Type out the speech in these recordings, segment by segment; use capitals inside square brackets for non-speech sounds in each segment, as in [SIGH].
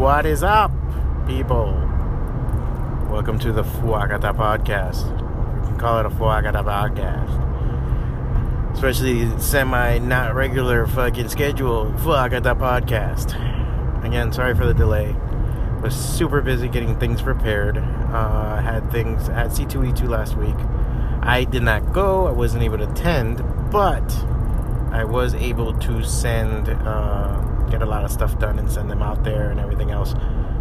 What is up, people? Welcome to the Fwacata podcast. You can call it a Fwacata podcast. Especially semi not regular fucking schedule Fwacata podcast. Again, sorry for the delay. Was super busy getting things prepared. Uh, had things at C2E2 last week. I did not go. I wasn't able to attend, but I was able to send. Uh, get a lot of stuff done and send them out there and everything else.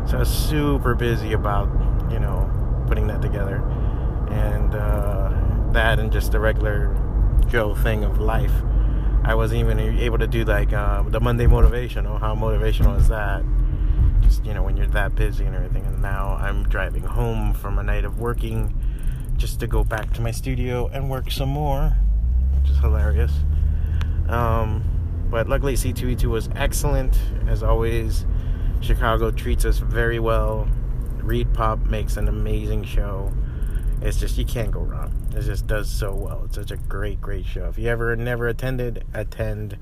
So I was super busy about, you know, putting that together. And uh, that and just the regular Joe thing of life. I wasn't even able to do like uh, the Monday motivational. How motivational is that? Just, you know, when you're that busy and everything. And now I'm driving home from a night of working just to go back to my studio and work some more, which is hilarious. Um, but luckily, C2E2 was excellent. As always, Chicago treats us very well. ReedPop makes an amazing show. It's just, you can't go wrong. It just does so well. It's such a great, great show. If you ever never attended, attend,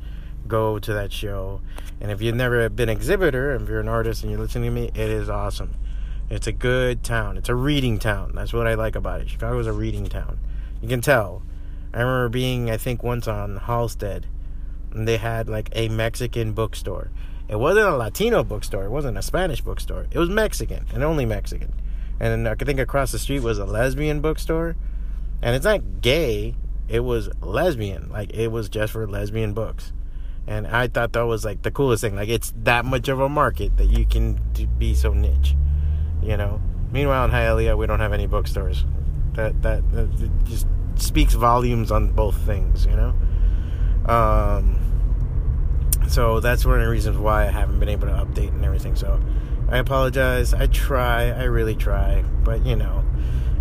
go to that show. And if you've never been exhibitor, if you're an artist and you're listening to me, it is awesome. It's a good town. It's a reading town. That's what I like about it. Chicago is a reading town. You can tell. I remember being, I think, once on Halsted they had like a Mexican bookstore. It wasn't a Latino bookstore. It wasn't a Spanish bookstore. It was Mexican and only Mexican. And I think across the street was a lesbian bookstore. And it's not gay. It was lesbian. Like it was just for lesbian books. And I thought that was like the coolest thing. Like it's that much of a market that you can be so niche. You know. Meanwhile in Hialeah we don't have any bookstores. That that, that just speaks volumes on both things. You know. Um, so that's one of the reasons why I haven't been able to update and everything. So I apologize. I try. I really try. But you know,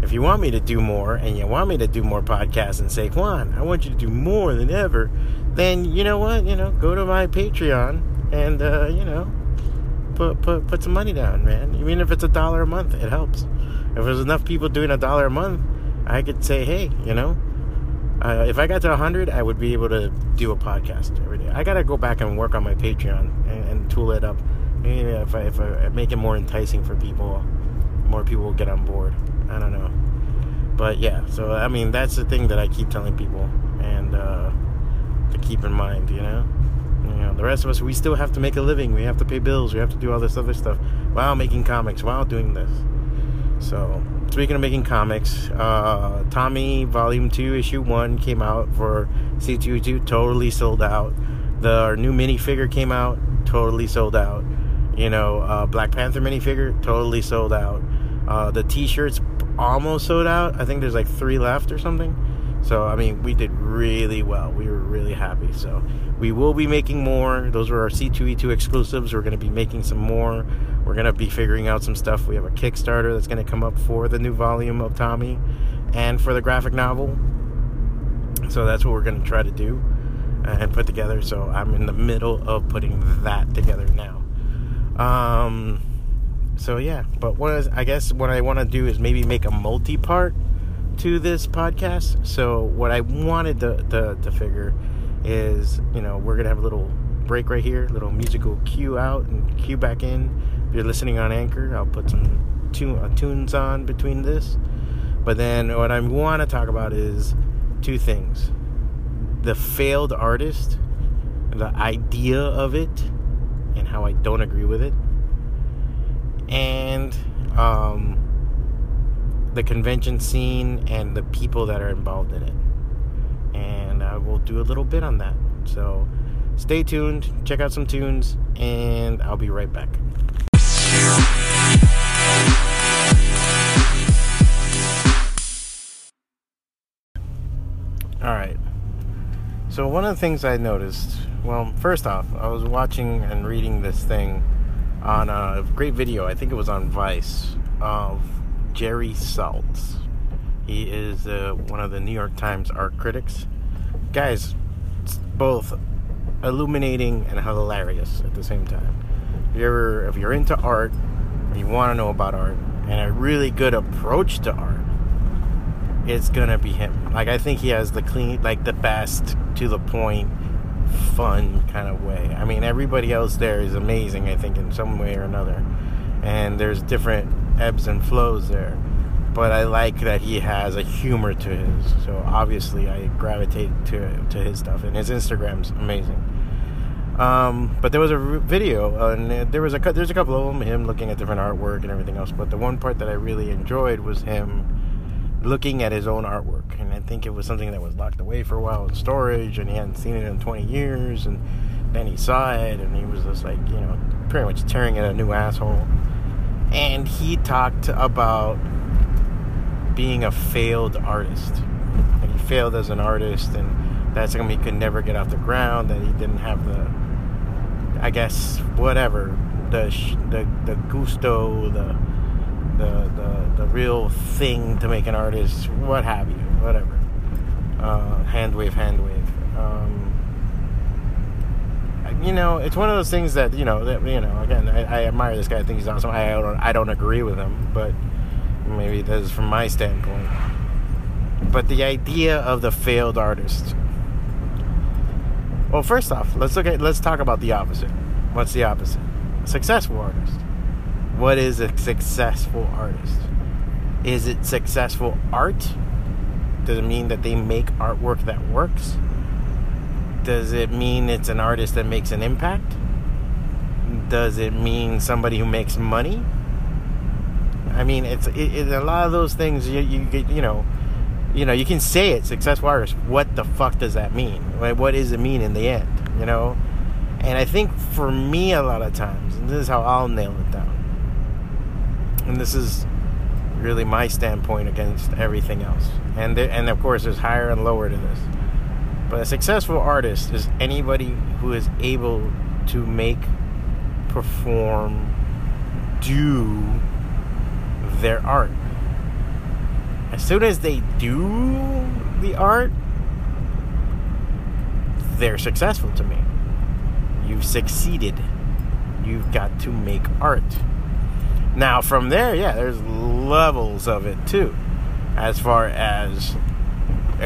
if you want me to do more and you want me to do more podcasts and say, Juan, I want you to do more than ever, then you know what? You know, go to my Patreon and uh, you know, put put put some money down, man. Even if it's a dollar a month, it helps. If there's enough people doing a dollar a month, I could say, hey, you know, uh, if I got to 100, I would be able to do a podcast every day. I got to go back and work on my Patreon and, and tool it up. Maybe if I, if I make it more enticing for people, more people will get on board. I don't know. But yeah, so I mean, that's the thing that I keep telling people and uh, to keep in mind, you know? You know, the rest of us, we still have to make a living. We have to pay bills. We have to do all this other stuff while making comics, while doing this. So, speaking of making comics, uh, Tommy Volume 2, Issue 1 came out for C2E2, totally sold out. The new minifigure came out, totally sold out. You know, uh, Black Panther minifigure, totally sold out. Uh, the t shirts almost sold out. I think there's like three left or something. So, I mean, we did really well. We were really happy. So, we will be making more. Those were our C2E2 exclusives. We're going to be making some more. We're going to be figuring out some stuff. We have a Kickstarter that's going to come up for the new volume of Tommy and for the graphic novel. So, that's what we're going to try to do and put together. So, I'm in the middle of putting that together now. Um, so, yeah. But what is, I guess what I want to do is maybe make a multi part to this podcast. So what I wanted to, to, to figure is, you know, we're gonna have a little break right here, little musical cue out and cue back in. If you're listening on Anchor, I'll put some tune, uh, tunes on between this. But then what I want to talk about is two things: the failed artist, the idea of it, and how I don't agree with it, and um the convention scene and the people that are involved in it. And I will do a little bit on that. So stay tuned, check out some tunes, and I'll be right back. All right. So one of the things I noticed, well, first off, I was watching and reading this thing on uh, a great video. I think it was on Vice of Jerry Saltz. He is uh, one of the New York Times art critics. Guys, both illuminating and hilarious at the same time. If you're if you're into art, you want to know about art, and a really good approach to art, it's gonna be him. Like I think he has the clean, like the best to the point, fun kind of way. I mean, everybody else there is amazing, I think, in some way or another. And there's different ebbs and flows there. But I like that he has a humor to his. So obviously, I gravitate to to his stuff, and his Instagram's amazing. Um, but there was a video, and there was a there's a couple of them, him looking at different artwork and everything else. But the one part that I really enjoyed was him looking at his own artwork, and I think it was something that was locked away for a while in storage, and he hadn't seen it in 20 years, and then he saw it, and he was just like, you know, pretty much tearing it a new asshole. And he talked about being a failed artist, and he failed as an artist, and that's something he could never get off the ground. That he didn't have the, I guess, whatever, the the the gusto, the the, the, the real thing to make an artist, what have you, whatever. Uh, hand wave, hand wave. Um, you know, it's one of those things that you know that you know. Again, I, I admire this guy. I think he's awesome. I don't, I don't agree with him, but maybe that is from my standpoint. But the idea of the failed artist. Well, first off, let's look at let's talk about the opposite. What's the opposite? Successful artist what is a successful artist? Is it successful art? Does it mean that they make artwork that works? Does it mean it's an artist that makes an impact? Does it mean somebody who makes money? I mean, it's it, it, a lot of those things. You you get you know, you know, you can say it successful artist. What the fuck does that mean? What does it mean in the end? You know, and I think for me, a lot of times, and this is how I'll nail it down and this is really my standpoint against everything else. And there, and of course, there's higher and lower to this. But a successful artist is anybody who is able to make, perform, do their art. As soon as they do the art, they're successful to me. You've succeeded. You've got to make art. Now, from there, yeah, there's levels of it too, as far as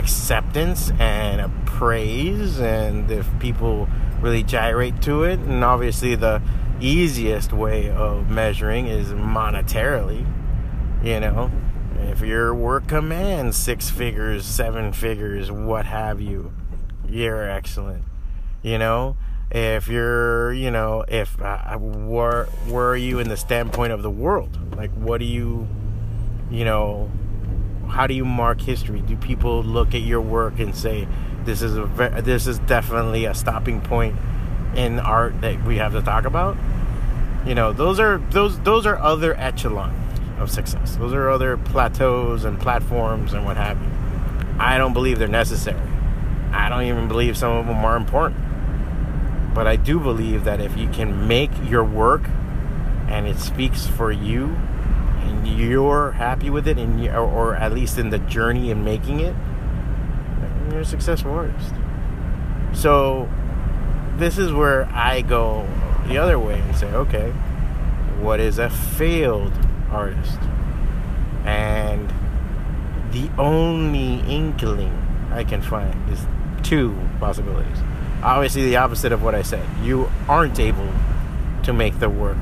acceptance and praise, and if people really gyrate to it. And obviously, the easiest way of measuring is monetarily. You know, if your work commands six figures, seven figures, what have you, you're excellent. You know, if you're you know if uh, where are you in the standpoint of the world like what do you you know how do you mark history? Do people look at your work and say this is a ve- this is definitely a stopping point in art that we have to talk about? You know those are those those are other echelons of success. Those are other plateaus and platforms and what have you. I don't believe they're necessary. I don't even believe some of them are important. But I do believe that if you can make your work and it speaks for you you're happy with it and or, or at least in the journey in making it, you're a successful artist. So this is where I go the other way and say, okay, what is a failed artist? And the only inkling I can find is two possibilities obviously the opposite of what I said. You aren't able to make the work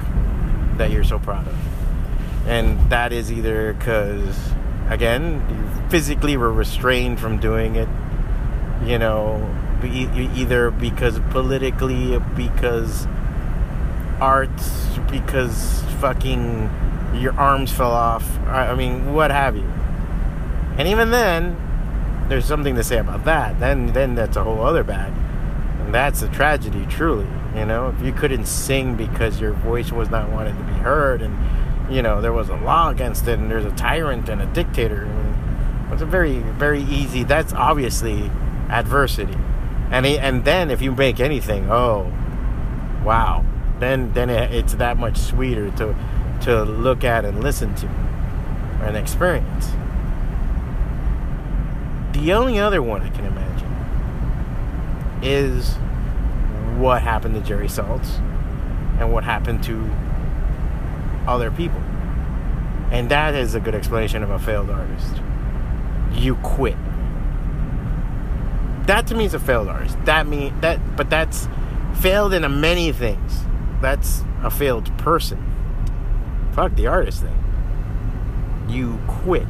that you're so proud of. And that is either because, again, you physically were restrained from doing it, you know, either because politically, because art, because fucking your arms fell off. I mean, what have you. And even then, there's something to say about that. Then, then that's a whole other bag that's a tragedy, truly. You know, if you couldn't sing because your voice was not wanted to be heard, and you know there was a law against it, and there's a tyrant and a dictator. It's a very, very easy. That's obviously adversity, and and then if you make anything, oh, wow, then then it's that much sweeter to to look at and listen to and experience. The only other one I can imagine is what happened to Jerry Saltz and what happened to other people. And that is a good explanation of a failed artist. You quit. That to me is a failed artist. That mean that, but that's failed in a many things. That's a failed person. Fuck the artist thing. You quit.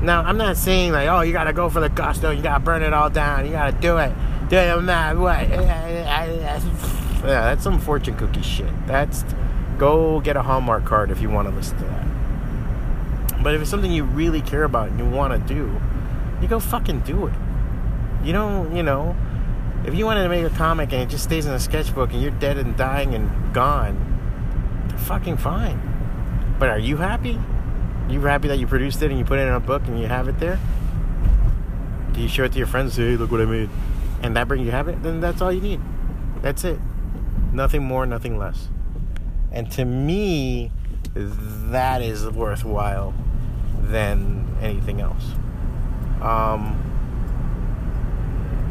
Now I'm not saying like, oh, you gotta go for the gusto, you gotta burn it all down, you gotta do it. Do it no matter what. [LAUGHS] Yeah, that's some fortune cookie shit. That's go get a Hallmark card if you want to listen to that. But if it's something you really care about and you want to do, you go fucking do it. You don't, you know, if you wanted to make a comic and it just stays in a sketchbook and you're dead and dying and gone, fucking fine. But are you happy? You happy that you produced it and you put it in a book and you have it there? Do you show it to your friends? Say, hey, look what I made, and that brings you it? Then that's all you need. That's it. Nothing more, nothing less. And to me, that is worthwhile than anything else. Um,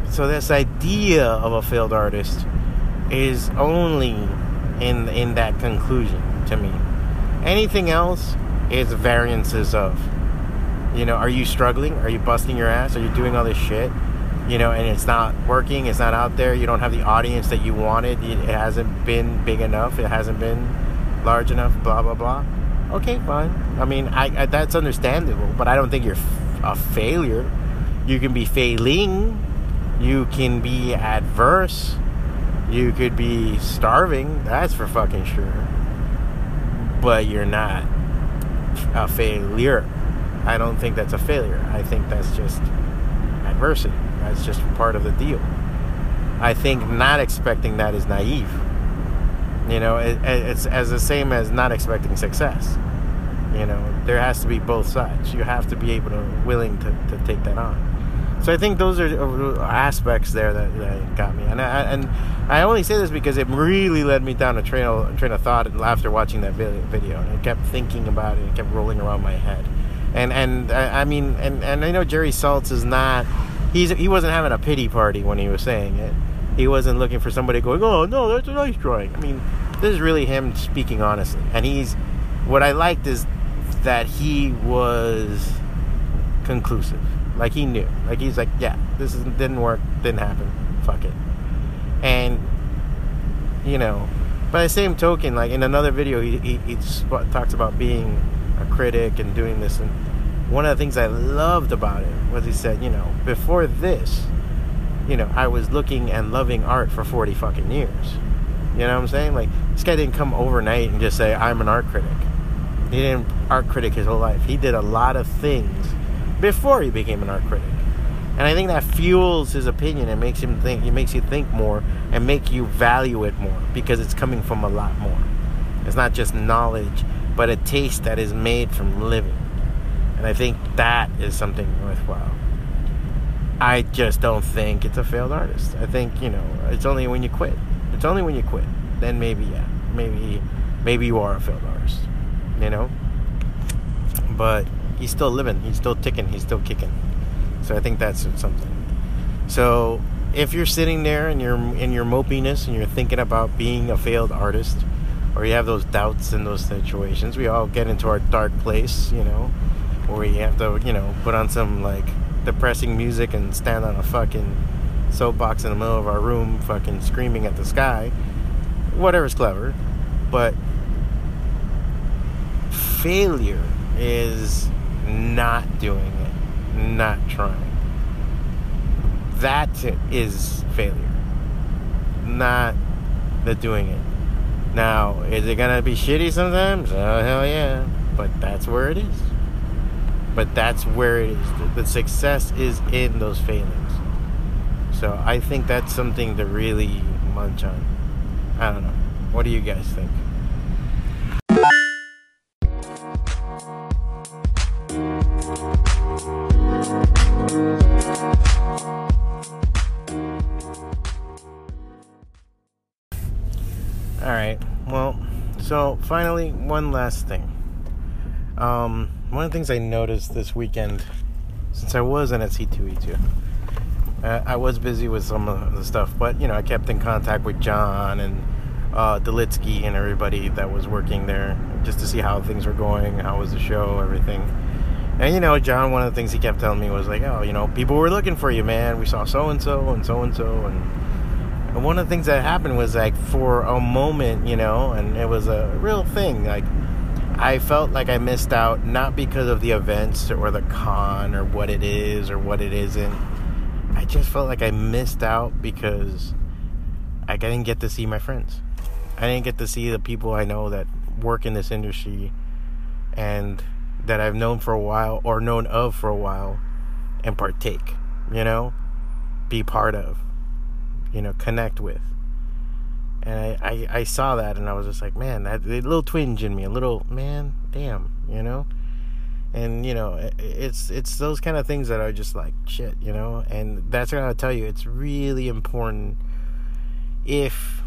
so this idea of a failed artist is only in in that conclusion to me. Anything else is variances of. You know, are you struggling? Are you busting your ass? Are you doing all this shit? You know, and it's not working, it's not out there, you don't have the audience that you wanted, it hasn't been big enough, it hasn't been large enough, blah, blah, blah. Okay, fine. I mean, I, I that's understandable, but I don't think you're a failure. You can be failing, you can be adverse, you could be starving, that's for fucking sure. But you're not a failure. I don't think that's a failure. I think that's just adversity. That's just part of the deal. I think not expecting that is naive. You know, it, it's as the same as not expecting success. You know, there has to be both sides. You have to be able to willing to, to take that on. So I think those are uh, aspects there that, that got me, and I, and I only say this because it really led me down a train of, train of thought after watching that video, and I kept thinking about it, it kept rolling around my head, and and I mean, and and I know Jerry Saltz is not he's he wasn't having a pity party when he was saying it. He wasn't looking for somebody going, "Oh no, that's a nice drawing." I mean, this is really him speaking honestly, and he's what I liked is that he was conclusive. Like he knew. Like he's like, "Yeah, this is, didn't work, didn't happen. Fuck it." And you know, by the same token, like in another video, he he, he talks about being a critic and doing this and one of the things I loved about it was he said, you know, before this, you know, I was looking and loving art for 40 fucking years. You know what I'm saying? Like, this guy didn't come overnight and just say, I'm an art critic. He didn't art critic his whole life. He did a lot of things before he became an art critic. And I think that fuels his opinion and makes him think, it makes you think more and make you value it more because it's coming from a lot more. It's not just knowledge, but a taste that is made from living. And I think that is something worthwhile. I just don't think it's a failed artist. I think, you know, it's only when you quit. It's only when you quit. Then maybe, yeah. Maybe, maybe you are a failed artist. You know? But he's still living. He's still ticking. He's still kicking. So I think that's something. So if you're sitting there and you're in your mopiness and you're thinking about being a failed artist, or you have those doubts in those situations, we all get into our dark place, you know where you have to, you know, put on some like depressing music and stand on a fucking soapbox in the middle of our room, fucking screaming at the sky. Whatever's clever, but failure is not doing it, not trying. That is failure, not the doing it. Now, is it gonna be shitty sometimes? Oh hell yeah! But that's where it is. But that's where it is. The success is in those failings. So I think that's something to really munch on. I don't know. What do you guys think? All right. Well, so finally, one last thing. Um, one of the things I noticed this weekend, since I wasn't at C2E2, uh, I was busy with some of the stuff, but you know, I kept in contact with John and uh, Delitsky and everybody that was working there just to see how things were going, how was the show, everything. And you know, John, one of the things he kept telling me was like, oh, you know, people were looking for you, man. We saw so and so and so and so, and one of the things that happened was like for a moment, you know, and it was a real thing. Like I felt like I missed out not because of the events or the con or what it is or what it isn't. I just felt like I missed out because I didn't get to see my friends. I didn't get to see the people I know that work in this industry and that I've known for a while or known of for a while and partake, you know, be part of, you know, connect with. And I, I, I saw that and I was just like, man, that little twinge in me, a little man, damn, you know. And you know, it's it's those kind of things that are just like shit, you know. And that's what I'll tell you. It's really important if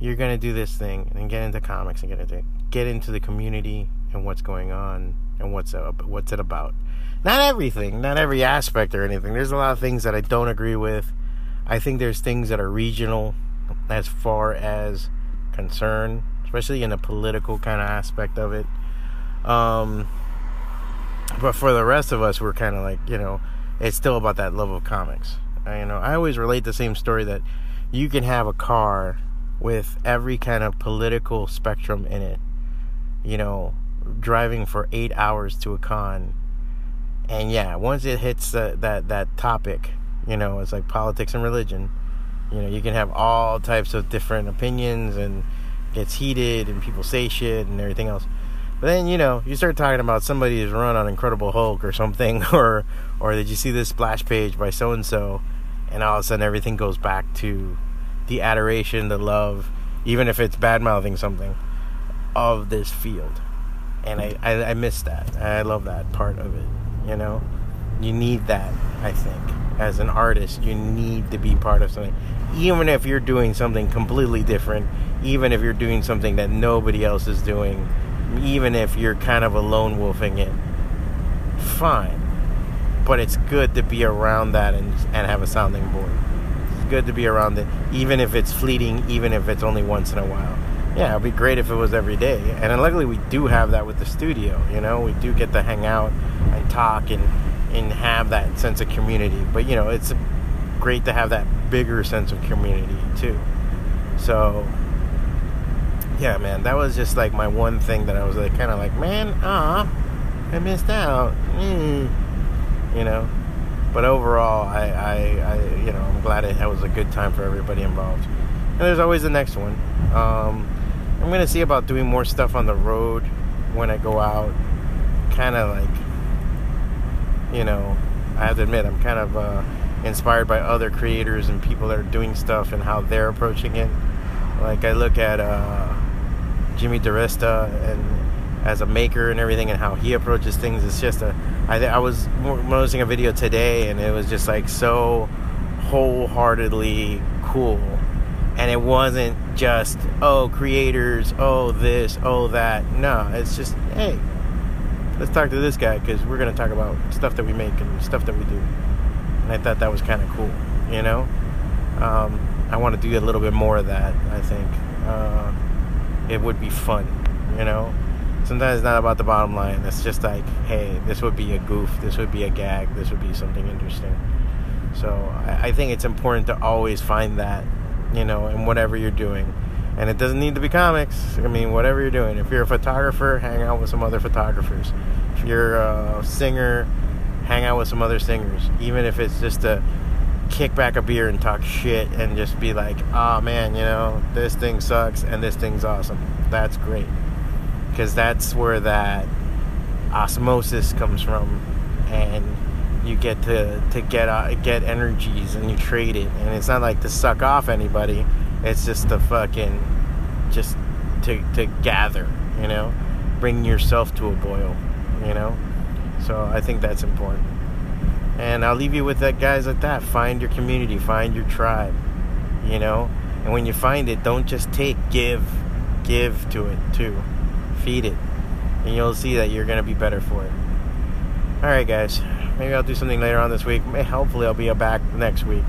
you're gonna do this thing and get into comics and get into get into the community and what's going on and what's up, what's it about. Not everything, not every aspect or anything. There's a lot of things that I don't agree with. I think there's things that are regional as far as concern, especially in the political kind of aspect of it. Um, but for the rest of us, we're kind of like, you know, it's still about that love of comics. I, you know, I always relate the same story that you can have a car with every kind of political spectrum in it. You know, driving for eight hours to a con, and yeah, once it hits that that topic, you know, it's like politics and religion. You know, you can have all types of different opinions and gets heated and people say shit and everything else. But then you know you start talking about somebody's run on Incredible Hulk or something, [LAUGHS] or or did you see this splash page by so and so, and all of a sudden everything goes back to the adoration, the love, even if it's bad mouthing something of this field. And I, I I miss that. I love that part of it. You know, you need that. I think as an artist, you need to be part of something, even if you're doing something completely different, even if you're doing something that nobody else is doing even if you're kind of a lone wolfing it, fine. But it's good to be around that and, and have a sounding board. It's good to be around it, even if it's fleeting, even if it's only once in a while. Yeah, it'd be great if it was every day. And luckily, we do have that with the studio. You know, we do get to hang out and talk and, and have that sense of community. But, you know, it's great to have that bigger sense of community, too. So, yeah, man, that was just like my one thing that I was like, kind of like, man, ah, I missed out. Mm. You know, but overall, I, I, I, you know, I'm glad it was a good time for everybody involved. And there's always the next one. Um, I'm gonna see about doing more stuff on the road when I go out. Kind of like, you know, I have to admit, I'm kind of uh, inspired by other creators and people that are doing stuff and how they're approaching it. Like I look at. Uh, Jimmy DiResta and as a maker and everything and how he approaches things. It's just a. I, I was noticing a video today and it was just like so wholeheartedly cool. And it wasn't just, oh, creators, oh, this, oh, that. No, it's just, hey, let's talk to this guy because we're going to talk about stuff that we make and stuff that we do. And I thought that was kind of cool, you know? Um, I want to do a little bit more of that, I think. Uh, it would be fun, you know? Sometimes it's not about the bottom line. It's just like, hey, this would be a goof, this would be a gag, this would be something interesting. So I, I think it's important to always find that, you know, in whatever you're doing. And it doesn't need to be comics. I mean, whatever you're doing. If you're a photographer, hang out with some other photographers. If you're a singer, hang out with some other singers. Even if it's just to kick back a beer and talk shit and just be like, oh man, you know, this thing sucks and this thing's awesome. That's great. Because that's where that osmosis comes from. And you get to, to get uh, get energies and you trade it. And it's not like to suck off anybody, it's just to fucking, just to, to gather, you know? Bring yourself to a boil, you know? So I think that's important. And I'll leave you with that, guys, like that. Find your community, find your tribe, you know? And when you find it, don't just take, give. Give to it, too. Feed it. And you'll see that you're to be better for it. Alright, guys. Maybe I'll do something later on this week. Hopefully, I'll be back next week.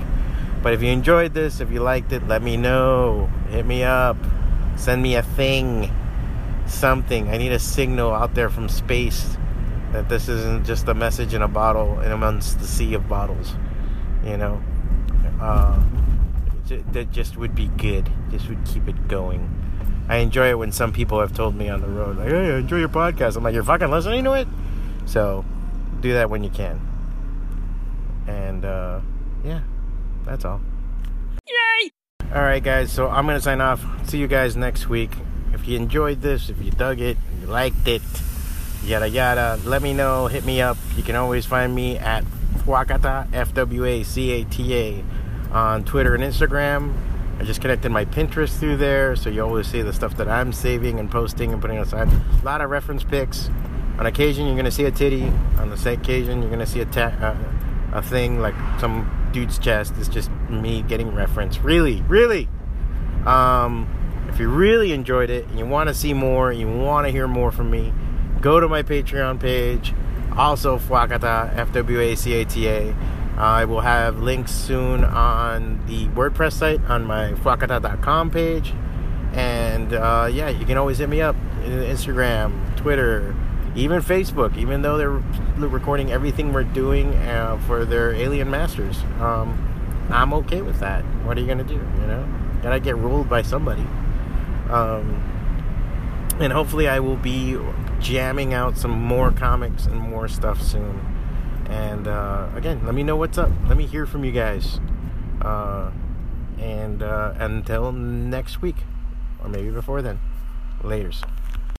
But if you enjoyed this, if you liked it, let me know. Hit me up. Send me a thing. Something. I need a signal out there from space That this isn't just a message in a bottle and amongst the sea of bottles. You know, uh, that just would be good. Just would keep it going. I enjoy it when some people have told me on the road, like, "Hey, enjoy your podcast." I'm like, "You're fucking listening to it," so do that when you can. And uh, yeah, that's all. Yay! All right, guys. So I'm gonna sign off. See you guys next week. If you enjoyed this, if you dug it, you liked it, yada yada, let me know. Hit me up. You can always find me at Fwacata F W A C A T A on Twitter and Instagram. I just connected my Pinterest through there, so you always see the stuff that I'm saving and posting and putting aside. A lot of reference pics. On occasion, you're gonna see a titty. On the same occasion, you're gonna see a ta- uh, a thing like some dude's chest. is just me getting reference. Really, really. Um, if you really enjoyed it and you want to see more, you want to hear more from me, go to my Patreon page. Also, Fwacata, F W A C A T A. I will have links soon on the WordPress site on my fwacata.com page. And uh, yeah, you can always hit me up in Instagram, Twitter, even Facebook, even though they're recording everything we're doing uh, for their Alien Masters. Um, I'm okay with that. What are you to do? You know? Gotta get ruled by somebody. Um, and hopefully, I will be jamming out some more comics and more stuff soon. And uh, again, let me know what's up. Let me hear from you guys. Uh, and uh, until next week, or maybe before then, laters.